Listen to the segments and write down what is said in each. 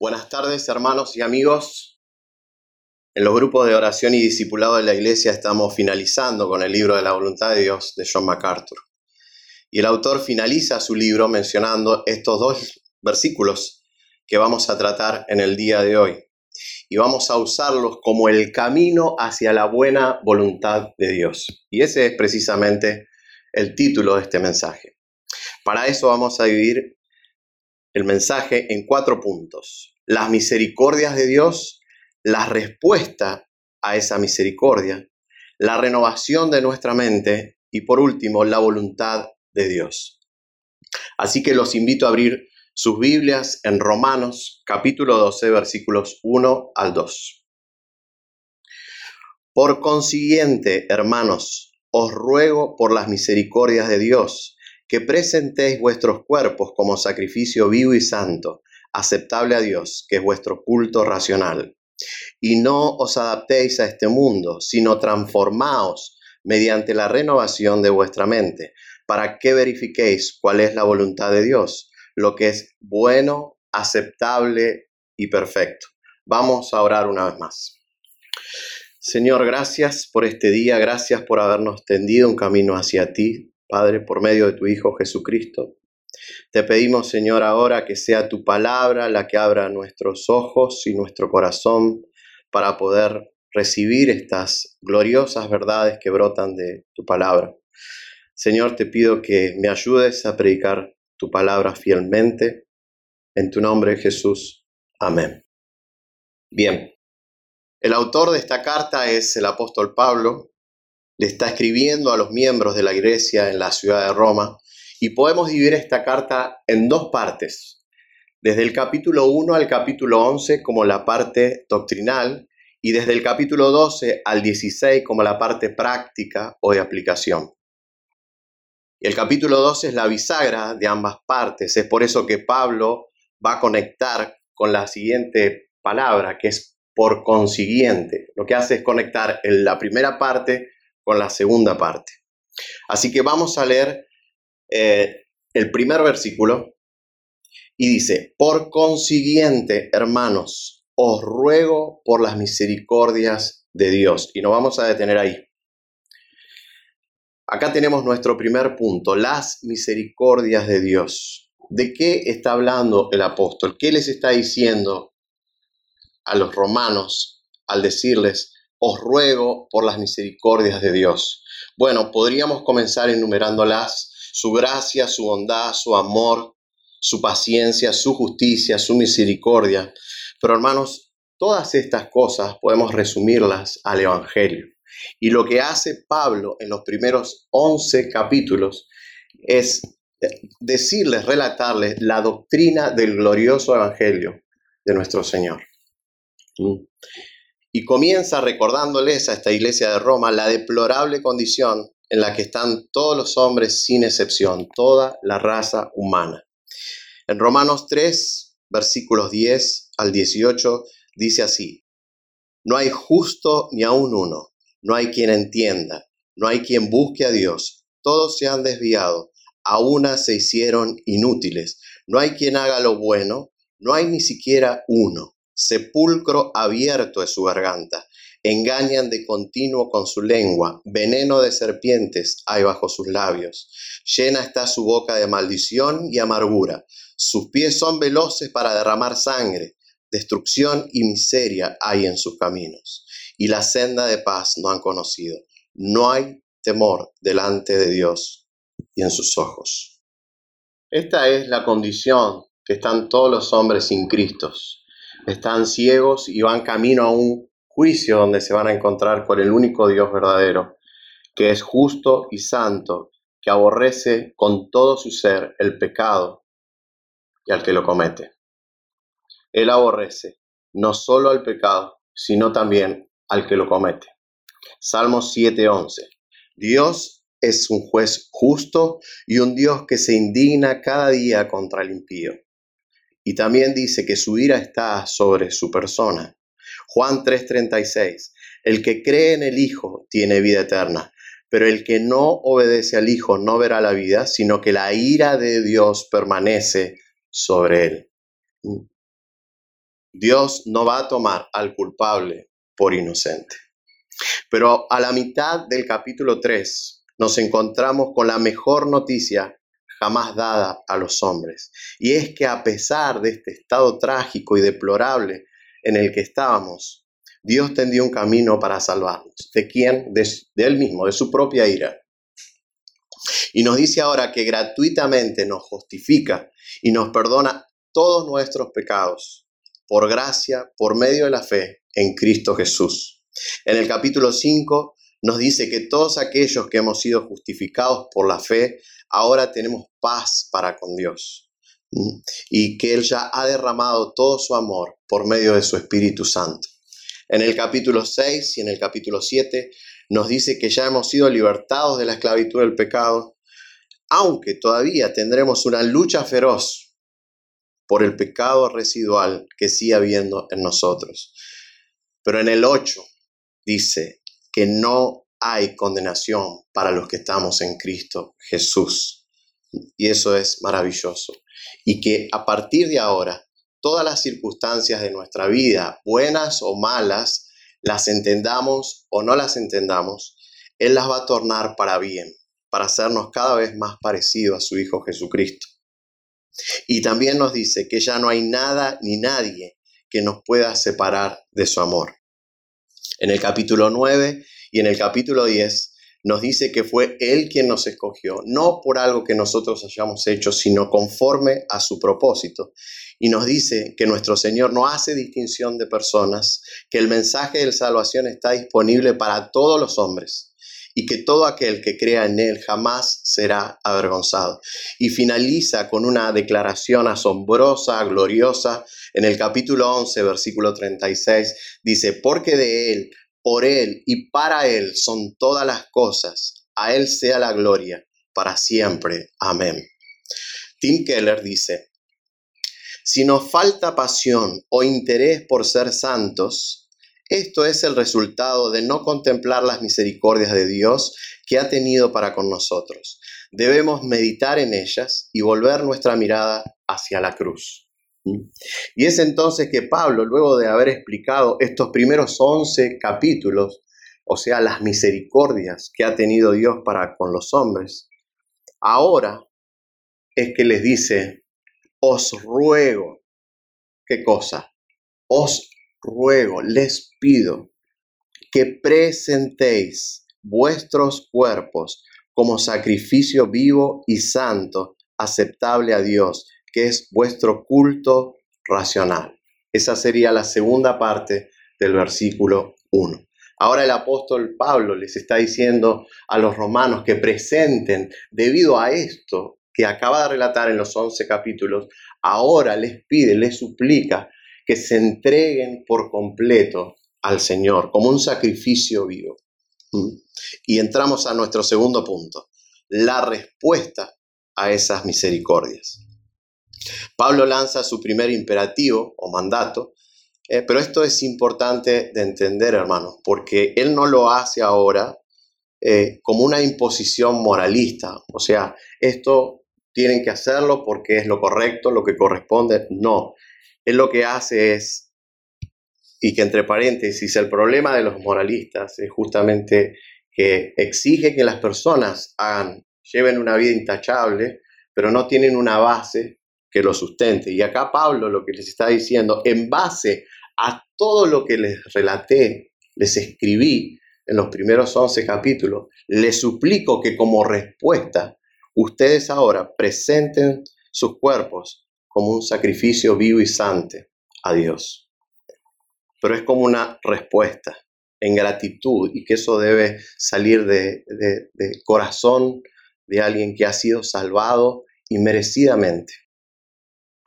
Buenas tardes, hermanos y amigos. En los grupos de oración y discipulado de la iglesia estamos finalizando con el libro de la voluntad de Dios de John MacArthur. Y el autor finaliza su libro mencionando estos dos versículos que vamos a tratar en el día de hoy. Y vamos a usarlos como el camino hacia la buena voluntad de Dios. Y ese es precisamente el título de este mensaje. Para eso vamos a dividir el mensaje en cuatro puntos. Las misericordias de Dios, la respuesta a esa misericordia, la renovación de nuestra mente y por último la voluntad de Dios. Así que los invito a abrir sus Biblias en Romanos capítulo 12 versículos 1 al 2. Por consiguiente, hermanos, os ruego por las misericordias de Dios, que presentéis vuestros cuerpos como sacrificio vivo y santo, aceptable a Dios, que es vuestro culto racional. Y no os adaptéis a este mundo, sino transformaos mediante la renovación de vuestra mente, para que verifiquéis cuál es la voluntad de Dios, lo que es bueno, aceptable y perfecto. Vamos a orar una vez más. Señor, gracias por este día, gracias por habernos tendido un camino hacia ti, Padre, por medio de tu Hijo Jesucristo. Te pedimos, Señor, ahora que sea tu palabra la que abra nuestros ojos y nuestro corazón para poder recibir estas gloriosas verdades que brotan de tu palabra. Señor, te pido que me ayudes a predicar tu palabra fielmente. En tu nombre, Jesús. Amén. Bien, el autor de esta carta es el apóstol Pablo, le está escribiendo a los miembros de la iglesia en la ciudad de Roma y podemos dividir esta carta en dos partes, desde el capítulo 1 al capítulo 11 como la parte doctrinal y desde el capítulo 12 al 16 como la parte práctica o de aplicación. Y el capítulo 12 es la bisagra de ambas partes, es por eso que Pablo va a conectar con la siguiente palabra, que es por consiguiente. Lo que hace es conectar en la primera parte con la segunda parte. Así que vamos a leer eh, el primer versículo y dice, por consiguiente, hermanos, os ruego por las misericordias de Dios. Y nos vamos a detener ahí. Acá tenemos nuestro primer punto, las misericordias de Dios. ¿De qué está hablando el apóstol? ¿Qué les está diciendo a los romanos al decirles, os ruego por las misericordias de Dios. Bueno, podríamos comenzar enumerándolas, su gracia, su bondad, su amor, su paciencia, su justicia, su misericordia. Pero hermanos, todas estas cosas podemos resumirlas al Evangelio. Y lo que hace Pablo en los primeros 11 capítulos es decirles, relatarles la doctrina del glorioso Evangelio de nuestro Señor. Y comienza recordándoles a esta iglesia de Roma la deplorable condición en la que están todos los hombres sin excepción, toda la raza humana. En Romanos 3, versículos 10 al 18, dice así, no hay justo ni aun uno, no hay quien entienda, no hay quien busque a Dios, todos se han desviado, a una se hicieron inútiles, no hay quien haga lo bueno, no hay ni siquiera uno sepulcro abierto es su garganta. Engañan de continuo con su lengua, veneno de serpientes hay bajo sus labios. Llena está su boca de maldición y amargura. Sus pies son veloces para derramar sangre. Destrucción y miseria hay en sus caminos. Y la senda de paz no han conocido. No hay temor delante de Dios y en sus ojos. Esta es la condición que están todos los hombres sin Cristo están ciegos y van camino a un juicio donde se van a encontrar con el único Dios verdadero, que es justo y santo, que aborrece con todo su ser el pecado y al que lo comete. Él aborrece no solo al pecado, sino también al que lo comete. Salmos 7:11. Dios es un juez justo y un Dios que se indigna cada día contra el impío. Y también dice que su ira está sobre su persona. Juan 3:36, el que cree en el Hijo tiene vida eterna, pero el que no obedece al Hijo no verá la vida, sino que la ira de Dios permanece sobre él. Dios no va a tomar al culpable por inocente. Pero a la mitad del capítulo 3 nos encontramos con la mejor noticia jamás dada a los hombres. Y es que a pesar de este estado trágico y deplorable en el que estábamos, Dios tendió un camino para salvarnos. ¿De quién? De, él mismo, de su propia ira. Y nos dice ahora que gratuitamente nos justifica y nos perdona todos nuestros pecados por gracia, por medio de la fe en Cristo Jesús. En el capítulo 5 nos dice que todos aquellos que hemos sido justificados por la fe, ahora tenemos paz para con Dios. Y que Él ya ha derramado todo su amor por medio de su Espíritu Santo. En el capítulo 6 y en el capítulo 7 nos dice que ya hemos sido libertados de la esclavitud del pecado, aunque todavía tendremos una lucha feroz por el pecado residual que sigue habiendo en nosotros. Pero en el 8 dice que no hay condenación para los que estamos en Cristo Jesús. Y eso es maravilloso. Y que a partir de ahora, todas las circunstancias de nuestra vida, buenas o malas, las entendamos o no las entendamos, Él las va a tornar para bien, para hacernos cada vez más parecido a su Hijo Jesucristo. Y también nos dice que ya no hay nada ni nadie que nos pueda separar de su amor. En el capítulo 9 y en el capítulo 10 nos dice que fue Él quien nos escogió, no por algo que nosotros hayamos hecho, sino conforme a su propósito. Y nos dice que nuestro Señor no hace distinción de personas, que el mensaje de salvación está disponible para todos los hombres y que todo aquel que crea en Él jamás será avergonzado. Y finaliza con una declaración asombrosa, gloriosa, en el capítulo 11, versículo 36, dice, porque de Él por Él y para Él son todas las cosas. A Él sea la gloria para siempre. Amén. Tim Keller dice, si nos falta pasión o interés por ser santos, esto es el resultado de no contemplar las misericordias de Dios que ha tenido para con nosotros. Debemos meditar en ellas y volver nuestra mirada hacia la cruz. Y es entonces que Pablo, luego de haber explicado estos primeros 11 capítulos, o sea, las misericordias que ha tenido Dios para con los hombres, ahora es que les dice, os ruego, ¿qué cosa? Os ruego, les pido que presentéis vuestros cuerpos como sacrificio vivo y santo, aceptable a Dios, que es vuestro culto racional. Esa sería la segunda parte del versículo 1. Ahora el apóstol Pablo les está diciendo a los romanos que presenten, debido a esto que acaba de relatar en los 11 capítulos, ahora les pide, les suplica que se entreguen por completo al Señor como un sacrificio vivo. ¿Mm? Y entramos a nuestro segundo punto, la respuesta a esas misericordias. Pablo lanza su primer imperativo o mandato, eh, pero esto es importante de entender, hermanos, porque él no lo hace ahora eh, como una imposición moralista, o sea, esto tienen que hacerlo porque es lo correcto, lo que corresponde, no, él lo que hace es, y que entre paréntesis, el problema de los moralistas es justamente que exige que las personas hagan, lleven una vida intachable, pero no tienen una base que lo sustente. Y acá Pablo lo que les está diciendo, en base a todo lo que les relaté, les escribí en los primeros 11 capítulos, les suplico que como respuesta ustedes ahora presenten sus cuerpos como un sacrificio vivo y santo a Dios. Pero es como una respuesta en gratitud y que eso debe salir de, de corazón de alguien que ha sido salvado y merecidamente.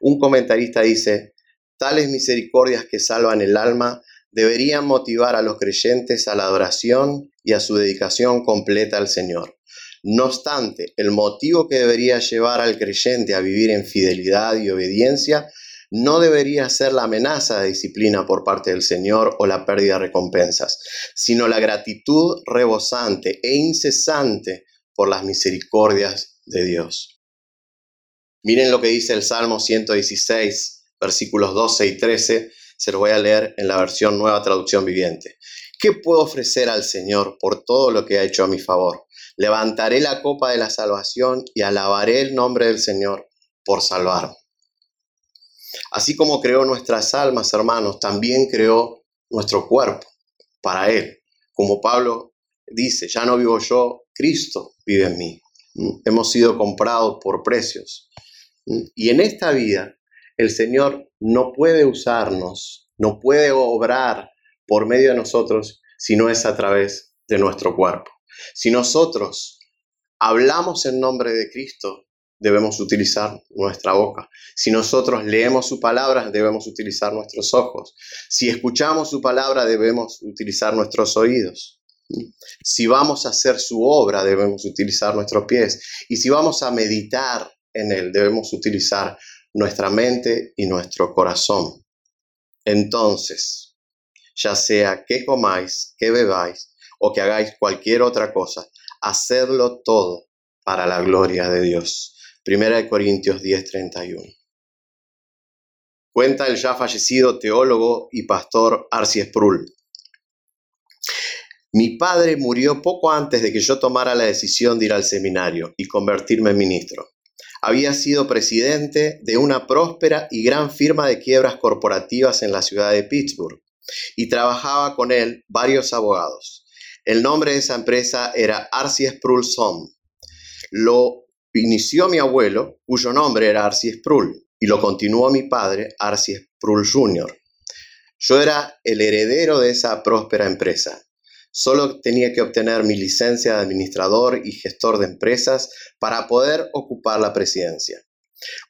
Un comentarista dice, tales misericordias que salvan el alma deberían motivar a los creyentes a la adoración y a su dedicación completa al Señor. No obstante, el motivo que debería llevar al creyente a vivir en fidelidad y obediencia no debería ser la amenaza de disciplina por parte del Señor o la pérdida de recompensas, sino la gratitud rebosante e incesante por las misericordias de Dios. Miren lo que dice el Salmo 116, versículos 12 y 13. Se los voy a leer en la versión nueva traducción viviente. ¿Qué puedo ofrecer al Señor por todo lo que ha hecho a mi favor? Levantaré la copa de la salvación y alabaré el nombre del Señor por salvarme. Así como creó nuestras almas, hermanos, también creó nuestro cuerpo para Él. Como Pablo dice, ya no vivo yo, Cristo vive en mí. Mm, hemos sido comprados por precios. Y en esta vida, el Señor no puede usarnos, no puede obrar por medio de nosotros si no es a través de nuestro cuerpo. Si nosotros hablamos en nombre de Cristo, debemos utilizar nuestra boca. Si nosotros leemos su palabra, debemos utilizar nuestros ojos. Si escuchamos su palabra, debemos utilizar nuestros oídos. Si vamos a hacer su obra, debemos utilizar nuestros pies. Y si vamos a meditar en él, debemos utilizar nuestra mente y nuestro corazón. Entonces, ya sea que comáis, que bebáis o que hagáis cualquier otra cosa, hacedlo todo para la gloria de Dios. Primera de Corintios 10:31. Cuenta el ya fallecido teólogo y pastor Arcis Sproul. Mi padre murió poco antes de que yo tomara la decisión de ir al seminario y convertirme en ministro. Había sido presidente de una próspera y gran firma de quiebras corporativas en la ciudad de Pittsburgh y trabajaba con él varios abogados. El nombre de esa empresa era Arcis Sproul Som. Lo inició mi abuelo, cuyo nombre era Arcis Sproul, y lo continuó mi padre, Arcis Sproul Jr. Yo era el heredero de esa próspera empresa. Solo tenía que obtener mi licencia de administrador y gestor de empresas para poder ocupar la presidencia.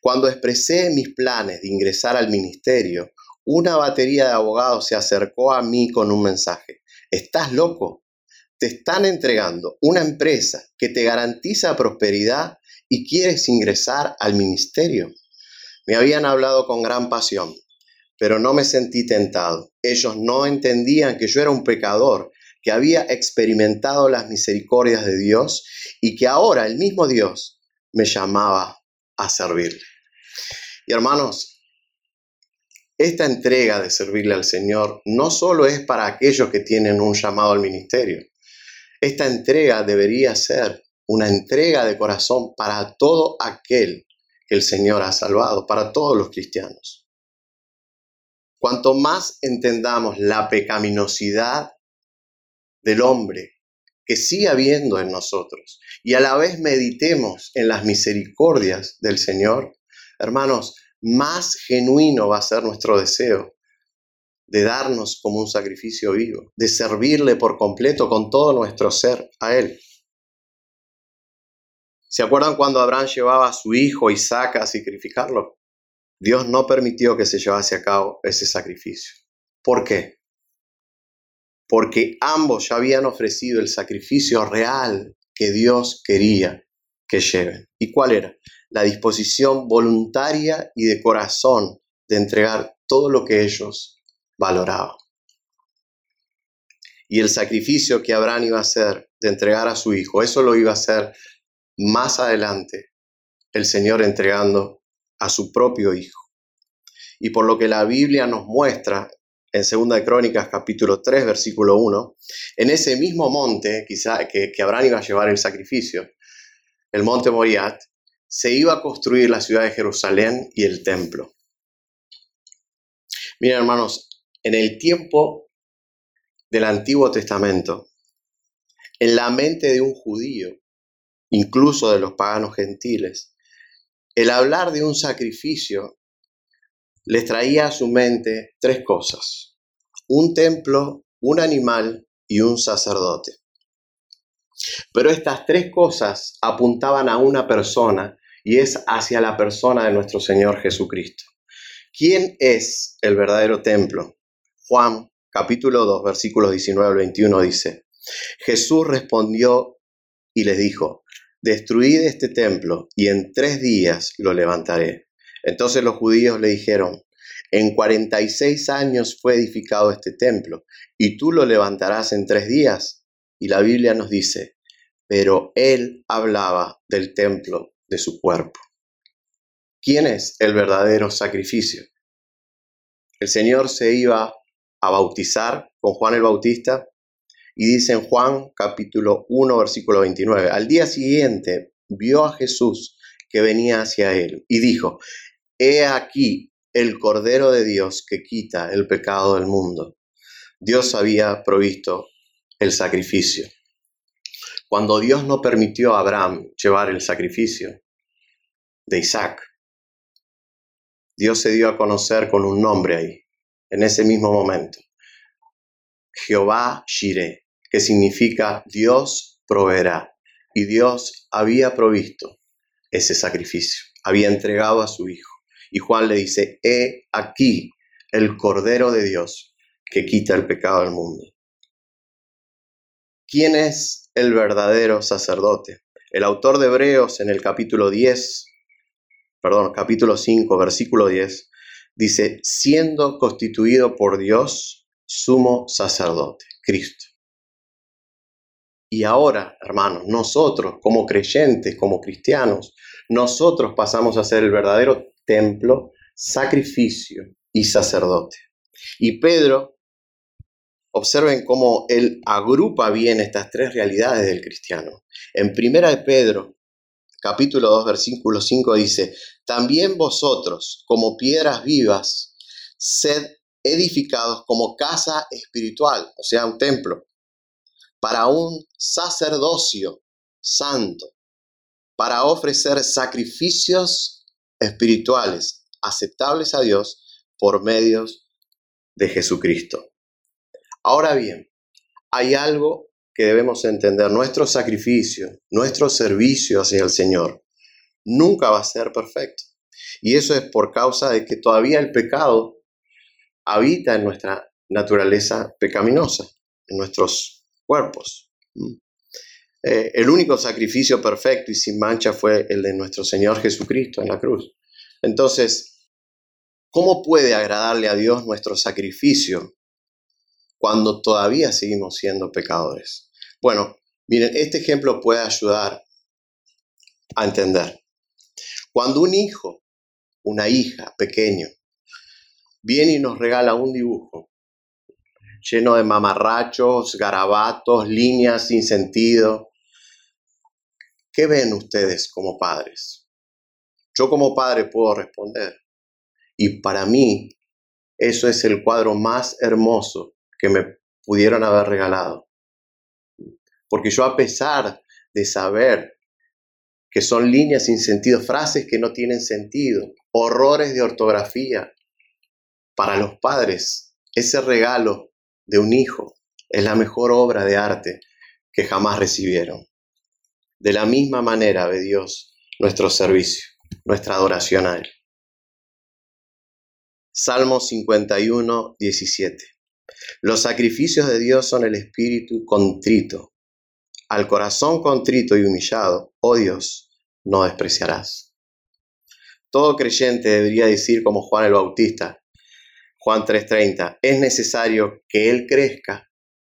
Cuando expresé mis planes de ingresar al ministerio, una batería de abogados se acercó a mí con un mensaje. ¿Estás loco? Te están entregando una empresa que te garantiza prosperidad y quieres ingresar al ministerio. Me habían hablado con gran pasión, pero no me sentí tentado. Ellos no entendían que yo era un pecador, que había experimentado las misericordias de Dios y que ahora el mismo Dios me llamaba a servirle. Y hermanos, esta entrega de servirle al Señor no solo es para aquellos que tienen un llamado al ministerio. Esta entrega debería ser una entrega de corazón para todo aquel que el Señor ha salvado, para todos los cristianos. Cuanto más entendamos la pecaminosidad del hombre que sigue habiendo en nosotros y a la vez meditemos en las misericordias del Señor, hermanos, más genuino va a ser nuestro deseo de darnos como un sacrificio vivo, de servirle por completo con todo nuestro ser a Él. ¿Se acuerdan cuando Abraham llevaba a su hijo Isaac a sacrificarlo? Dios no permitió que se llevase a cabo ese sacrificio. ¿Por qué? Porque ambos ya habían ofrecido el sacrificio real que Dios quería que lleven. ¿Y cuál era? La disposición voluntaria y de corazón de entregar todo lo que ellos valoraban. Y el sacrificio que Abraham iba a hacer de entregar a su hijo, eso lo iba a hacer más adelante el Señor entregando a su propio Hijo. Y por lo que la Biblia nos muestra en 2 de Crónicas capítulo 3 versículo 1, en ese mismo monte quizá, que, Abraham iba a llevar el sacrificio, el monte Moriat, se iba a construir la ciudad de Jerusalén y el templo. Miren hermanos, en el tiempo del Antiguo Testamento, en la mente de un judío, incluso de los paganos gentiles. El hablar de un sacrificio les traía a su mente tres cosas, un templo, un animal y un sacerdote. Pero estas tres cosas apuntaban a una persona y es hacia la persona de nuestro Señor Jesucristo. ¿Quién es el verdadero templo? Juan capítulo 2 versículos 19 al 21 dice, Jesús respondió y les dijo, destruid este templo y en tres días lo levantaré. Entonces los judíos le dijeron, en 46 años fue edificado este templo y tú lo levantarás en tres días. Y la Biblia nos dice, pero él hablaba del templo de su cuerpo. ¿Quién es el verdadero sacrificio? el Señor se iba a bautizar con Juan el Bautista y dice en Juan capítulo 1 versículo 29, al día siguiente vio a Jesús que venía hacia él y dijo, he aquí el Cordero de Dios que quita el pecado del mundo. Dios había provisto el sacrificio. Cuando Dios no permitió a Abraham llevar el sacrificio de Isaac, Dios se dio a conocer con un nombre ahí, en ese mismo momento. Jehová Shireh, que significa Dios proveerá. Y Dios había provisto ese sacrificio, había entregado a su Hijo. Y Juan le dice, he aquí el Cordero de Dios que quita el pecado del mundo. ¿Quién es el verdadero sacerdote? El autor de Hebreos en el capítulo 10, perdón, capítulo 5, versículo 10, dice, siendo constituido por Dios sumo sacerdote, Cristo. Y ahora, hermanos, nosotros como creyentes, como cristianos, nosotros pasamos a ser el verdadero templo, sacrificio y sacerdote. Y Pedro, observen cómo él agrupa bien estas tres realidades del cristiano. En primera de Pedro, capítulo 2, versículo 5 dice, también vosotros, como piedras vivas, sed edificados como casa espiritual, o sea, un templo para un sacerdocio santo, para ofrecer sacrificios espirituales aceptables a Dios por medios de Jesucristo. Ahora bien, hay algo que debemos entender. Nuestro sacrificio, nuestro servicio hacia el Señor, nunca va a ser perfecto. Y eso es por causa de que todavía el pecado habita en nuestra naturaleza pecaminosa, en nuestros cuerpos. Eh, el único sacrificio perfecto y sin mancha fue el de nuestro Señor Jesucristo en la cruz. Entonces, ¿cómo puede agradarle a Dios nuestro sacrificio cuando todavía seguimos siendo pecadores? Bueno, miren, este ejemplo puede ayudar a entender. Cuando un hijo, una hija pequeño, viene y nos regala un dibujo, lleno de mamarrachos, garabatos, líneas sin sentido. ¿Qué ven ustedes como padres? Yo como padre puedo responder. Y para mí, eso es el cuadro más hermoso que me pudieron haber regalado. Porque yo a pesar de saber que son líneas sin sentido, frases que no tienen sentido, horrores de ortografía, para los padres, ese regalo de un hijo es la mejor obra de arte que jamás recibieron. De la misma manera ve Dios nuestro servicio, nuestra adoración a Él. Salmo 51, 17. Los sacrificios de Dios son el espíritu contrito. Al corazón contrito y humillado, oh Dios, no despreciarás. Todo creyente debería decir como Juan el Bautista, Juan 3:30, es necesario que Él crezca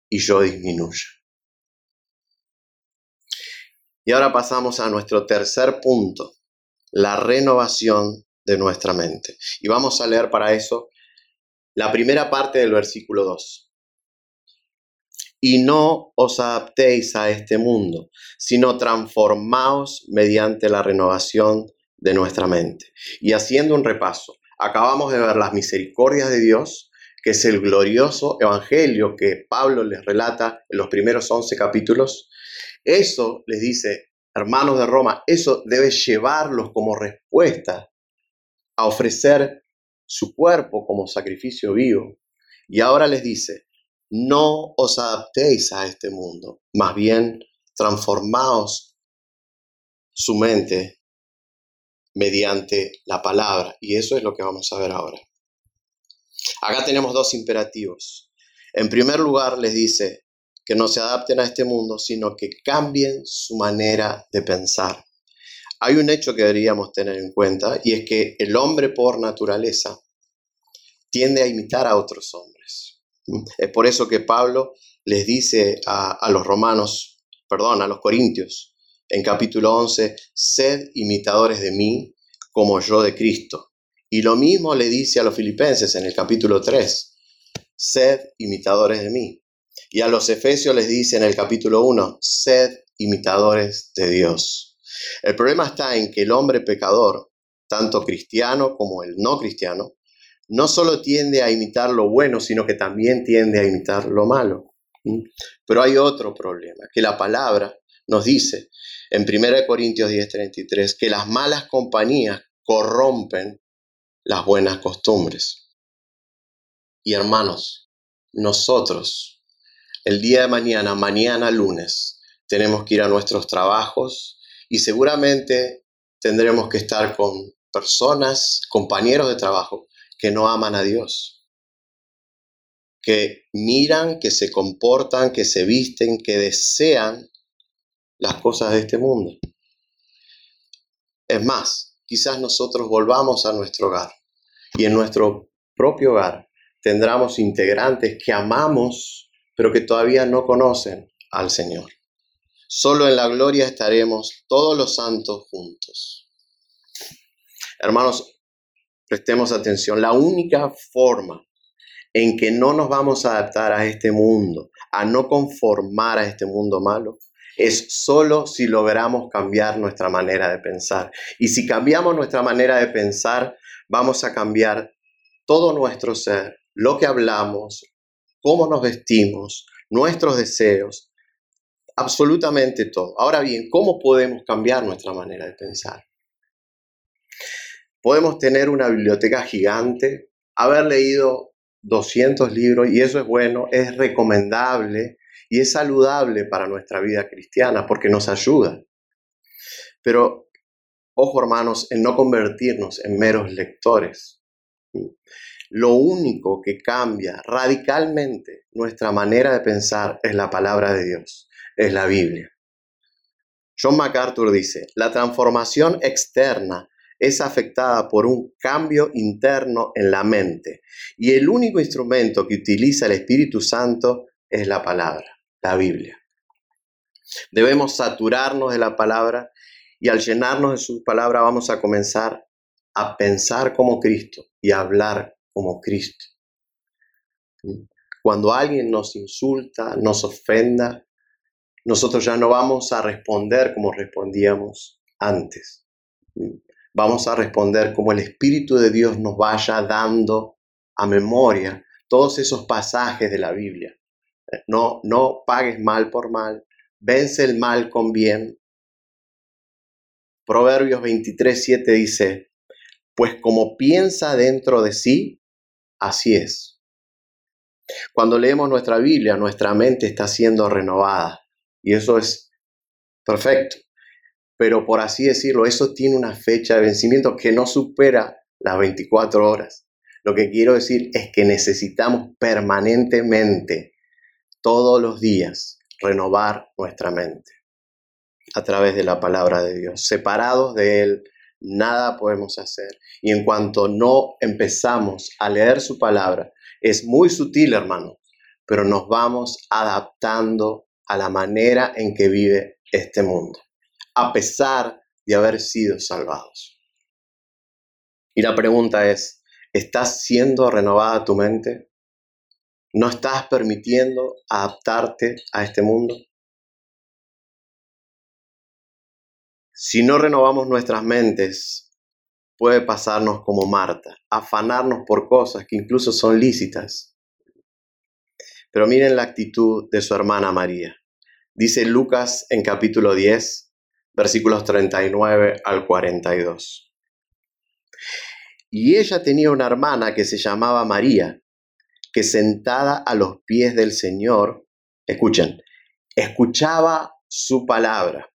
y yo disminuya. Y ahora pasamos a nuestro tercer punto, la renovación de nuestra mente. Y vamos a leer para eso la primera parte del versículo 2. Y no os adaptéis a este mundo, sino transformaos mediante la renovación de nuestra mente. Y haciendo un repaso, acabamos de ver las misericordias de Dios, que es el glorioso evangelio que Pablo les relata en los primeros 11 capítulos. Eso les dice, hermanos de Roma, eso debe llevarlos como respuesta a ofrecer su cuerpo como sacrificio vivo. Y ahora les dice, no os adaptéis a este mundo, más bien transformaos su mente mediante la palabra. Y eso es lo que vamos a ver ahora. Acá tenemos dos imperativos. En primer lugar, les dice que no se adapten a este mundo, sino que cambien su manera de pensar. Hay un hecho que deberíamos tener en cuenta y es que el hombre por naturaleza tiende a imitar a otros hombres. Es por eso que Pablo les dice a, los romanos, perdón, a los corintios, en capítulo 11, sed imitadores de mí como yo de Cristo. Y lo mismo le dice a los filipenses en el capítulo 3, sed imitadores de mí. Y a los efesios les dice en el capítulo 1, sed imitadores de Dios. El problema está en que el hombre pecador, tanto cristiano como el no cristiano, no solo tiende a imitar lo bueno, sino que también tiende a imitar lo malo. ¿Mm? Pero hay otro problema, que la palabra nos dice en 1 Corintios 10:33 que las malas compañías corrompen las buenas costumbres. Y hermanos, nosotros, el día de mañana, mañana lunes, tenemos que ir a nuestros trabajos y seguramente tendremos que estar con personas, compañeros de trabajo, que no aman a Dios, que miran, que se comportan, que se visten, que desean las cosas de este mundo. Es más, quizás nosotros volvamos a nuestro hogar y en nuestro propio hogar tendremos integrantes que amamos, pero que todavía no conocen al Señor. Solo en la gloria estaremos todos los santos juntos. Hermanos, prestemos atención. La única forma en que no nos vamos a adaptar a este mundo, a no conformar a este mundo malo, es solo si logramos cambiar nuestra manera de pensar. Y si cambiamos nuestra manera de pensar, vamos a cambiar todo nuestro ser, lo que hablamos, cómo nos vestimos, nuestros deseos, absolutamente todo. Ahora bien, ¿cómo podemos cambiar nuestra manera de pensar? Podemos tener una biblioteca gigante, haber leído 200 libros y eso es bueno, es recomendable y es saludable para nuestra vida cristiana porque nos ayuda. Pero ojo hermanos en no convertirnos en meros lectores. Lo único que cambia radicalmente nuestra manera de pensar es la palabra de Dios, es la Biblia. John MacArthur dice, la transformación externa es afectada por un cambio interno en la mente y el único instrumento que utiliza el Espíritu Santo es la palabra, la Biblia. Debemos saturarnos de la palabra y al llenarnos de su palabra vamos a comenzar a pensar como Cristo y a hablar como Cristo. Cuando alguien nos insulta, nos ofenda, nosotros ya no vamos a responder como respondíamos antes. Vamos a responder como el Espíritu de Dios nos vaya dando a memoria todos esos pasajes de la Biblia. No, no pagues mal por mal, vence el mal con bien. Proverbios 23, 7 dice, pues como piensa dentro de sí, así es. Cuando leemos nuestra Biblia, nuestra mente está siendo renovada y eso es perfecto. Pero por así decirlo, eso tiene una fecha de vencimiento que no supera las 24 horas. Lo que quiero decir es que necesitamos permanentemente, todos los días, renovar nuestra mente a través de la palabra de Dios. Separados de Él, nada podemos hacer. Y en cuanto no empezamos a leer su palabra, es muy sutil, hermano, pero nos vamos adaptando a la manera en que vive este mundo, a pesar de haber sido salvados. Y la pregunta es, ¿estás siendo renovada tu mente? ¿No estás permitiendo adaptarte a este mundo? Si no renovamos nuestras mentes, puede pasarnos como Marta, afanarnos por cosas que incluso son lícitas. Pero miren la actitud de su hermana María. Dice Lucas en capítulo 10, versículos 39 al 42. Y ella tenía una hermana que se llamaba María, que sentada a los pies del Señor, escuchen, escuchaba su palabra.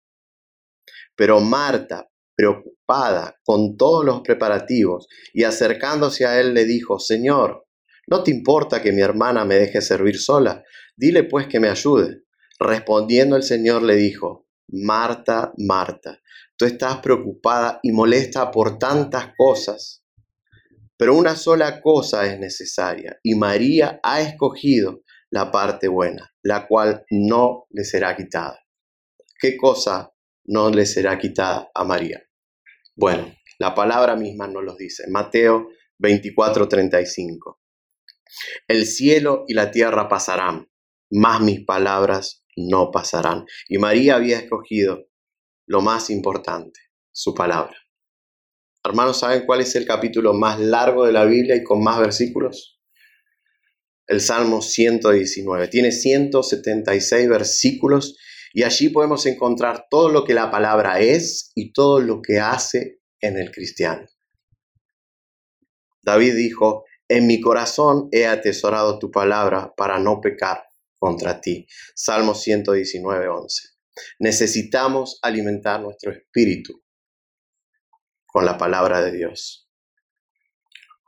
Pero Marta, preocupada con todos los preparativos y acercándose a él, le dijo, Señor, ¿no te importa que mi hermana me deje servir sola? Dile pues que me ayude. Respondiendo el Señor le dijo, Marta, Marta, tú estás preocupada y molesta por tantas cosas, pero una sola cosa es necesaria y María ha escogido la parte buena, la cual no le será quitada. ¿Qué cosa no le será quitada a María. Bueno, La palabra misma nos lo dice. Mateo 24, 35. El cielo y la tierra pasarán, mas mis palabras no pasarán. Y María había escogido lo más importante, su palabra. Hermanos, ¿saben cuál es el capítulo más largo de la Biblia y con más versículos? El Salmo 119. Tiene 176 versículos y allí podemos encontrar todo lo que la palabra es y todo lo que hace en el cristiano. David dijo, en mi corazón he atesorado tu palabra para no pecar contra ti. Salmo 119, 11. Necesitamos alimentar nuestro espíritu con la palabra de Dios.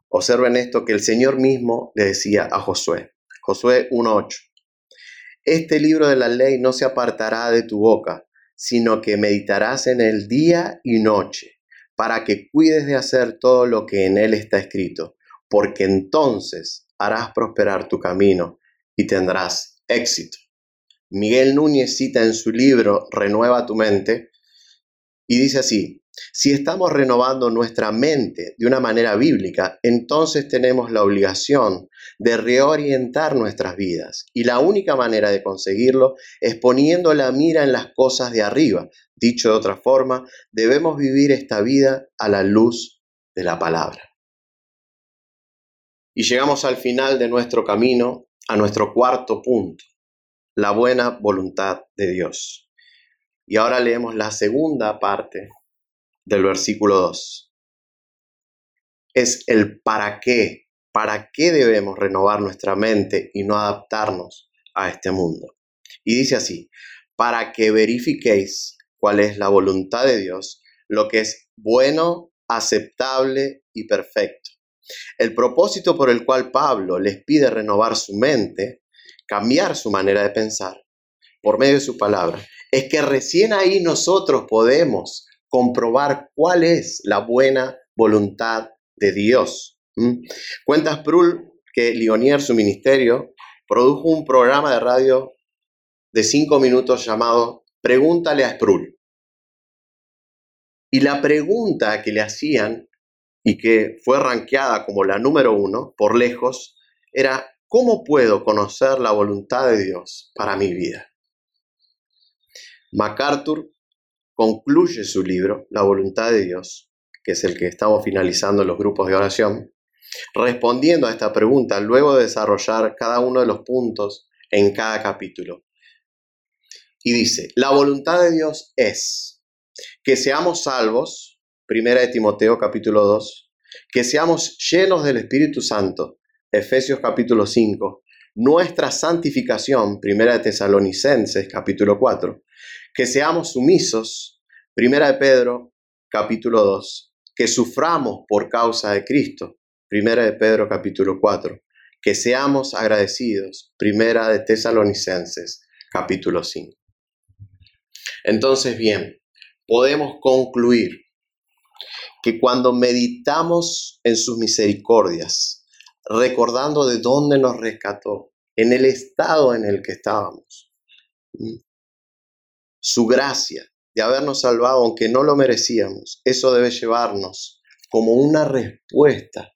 Observen esto que el Señor mismo le decía a Josué. Josué 1.8. Este libro de la ley no se apartará de tu boca, sino que meditarás en el día y noche, para que cuides de hacer todo lo que en él está escrito, porque entonces harás prosperar tu camino y tendrás éxito. Miguel Núñez cita en su libro Renueva tu mente y dice así, si estamos renovando nuestra mente de una manera bíblica, entonces tenemos la obligación de reorientar nuestras vidas. Y la única manera de conseguirlo es poniendo la mira en las cosas de arriba. Dicho de otra forma, debemos vivir esta vida a la luz de la palabra. Y llegamos al final de nuestro camino, a nuestro cuarto punto, la buena voluntad de Dios. Y ahora leemos la segunda parte del versículo 2. Es el para qué, para qué debemos renovar nuestra mente y no adaptarnos a este mundo. Y dice así, para que verifiquéis cuál es la voluntad de Dios, lo que es bueno, aceptable y perfecto. El propósito por el cual Pablo les pide renovar su mente, cambiar su manera de pensar por medio de su palabra, es que recién ahí nosotros podemos comprobar cuál es la buena voluntad de Dios. ¿Mm? Cuenta Sproul que Lionier, su ministerio, produjo un programa de radio de cinco minutos llamado Pregúntale a Sproul. Y la pregunta que le hacían y que fue rankeada como la número uno por lejos era ¿cómo puedo conocer la voluntad de Dios para mi vida? MacArthur concluye su libro, La voluntad de Dios, que es el que estamos finalizando en los grupos de oración, respondiendo a esta pregunta luego de desarrollar cada uno de los puntos en cada capítulo. Y dice, la voluntad de Dios es que seamos salvos, primera de Timoteo capítulo 2, que seamos llenos del Espíritu Santo, Efesios capítulo 5, nuestra santificación, primera de Tesalonicenses capítulo 4, que seamos sumisos, primera de Pedro, capítulo 2, que suframos por causa de Cristo, primera de Pedro, capítulo 4, que seamos agradecidos, primera de Tesalonicenses, capítulo 5. Entonces, bien, podemos concluir que cuando meditamos en sus misericordias, recordando de dónde nos rescató, en el estado en el que estábamos, su gracia de habernos salvado aunque no lo merecíamos, eso debe llevarnos como una respuesta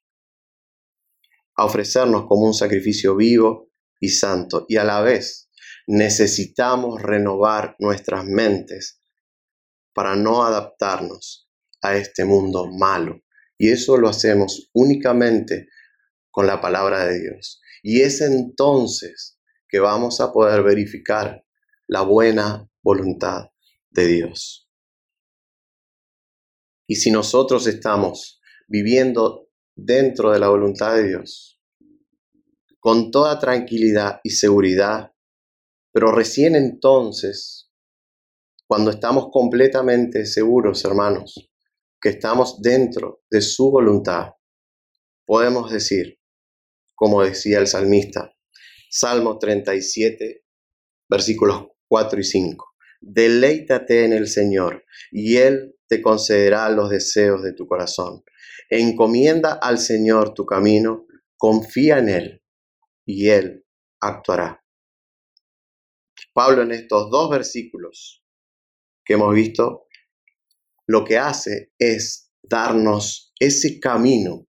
a ofrecernos como un sacrificio vivo y santo. Y a la vez necesitamos renovar nuestras mentes para no adaptarnos a este mundo malo. Y eso lo hacemos únicamente con la palabra de Dios. Y es entonces que vamos a poder verificar la buena voluntad de Dios. Y si nosotros estamos viviendo dentro de la voluntad de Dios, con toda tranquilidad y seguridad, pero recién entonces, cuando estamos completamente seguros, hermanos, que estamos dentro de su voluntad, podemos decir, como decía el salmista, Salmo 37, versículos 4 y 5. Deleítate en el Señor y Él te concederá los deseos de tu corazón. Encomienda al Señor tu camino, confía en Él y Él actuará. Pablo en estos dos versículos que hemos visto, lo que hace es darnos ese camino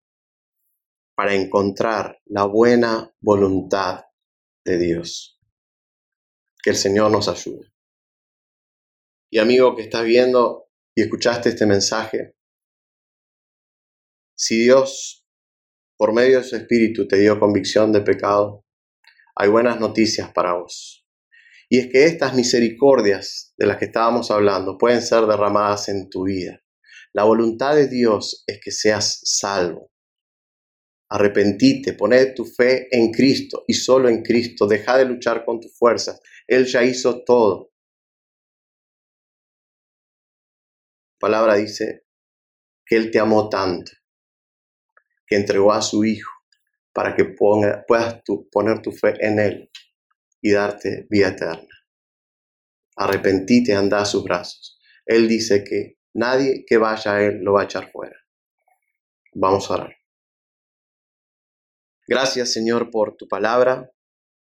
para encontrar la buena voluntad de Dios. Que el Señor nos ayude. Y amigo que estás viendo y escuchaste este mensaje, si Dios, por medio de su Espíritu, te dio convicción de pecado, hay buenas noticias para vos. Y es que estas misericordias de las que estábamos hablando pueden ser derramadas en tu vida. La voluntad de Dios es que seas salvo. Arrepentite, poned tu fe en Cristo y solo en Cristo. Deja de luchar con tus fuerzas. Él ya hizo todo. Palabra dice que Él te amó tanto, que entregó a su Hijo para que puedas poner tu fe en Él y darte vida eterna. Arrepentite, anda a sus brazos. Él dice que nadie que vaya a Él lo va a echar fuera. Vamos a orar. Gracias Señor por tu palabra.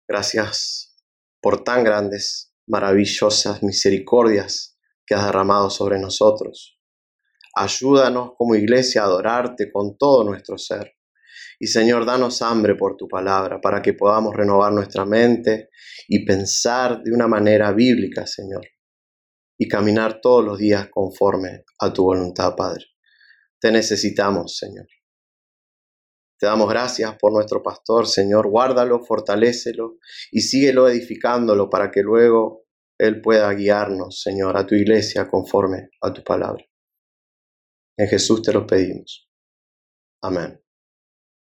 Gracias por tan grandes, maravillosas misericordias que has derramado sobre nosotros. Ayúdanos como iglesia a adorarte con todo nuestro ser y Señor, danos hambre por tu palabra para que podamos renovar nuestra mente y pensar de una manera bíblica, Señor, y caminar todos los días conforme a tu voluntad, Padre. Te necesitamos, Señor. Te damos gracias por nuestro pastor, Señor. Guárdalo, fortalécelo y síguelo edificándolo para que luego Él pueda guiarnos, Señor, a tu iglesia conforme a tu palabra. En Jesús te lo pedimos. Amén.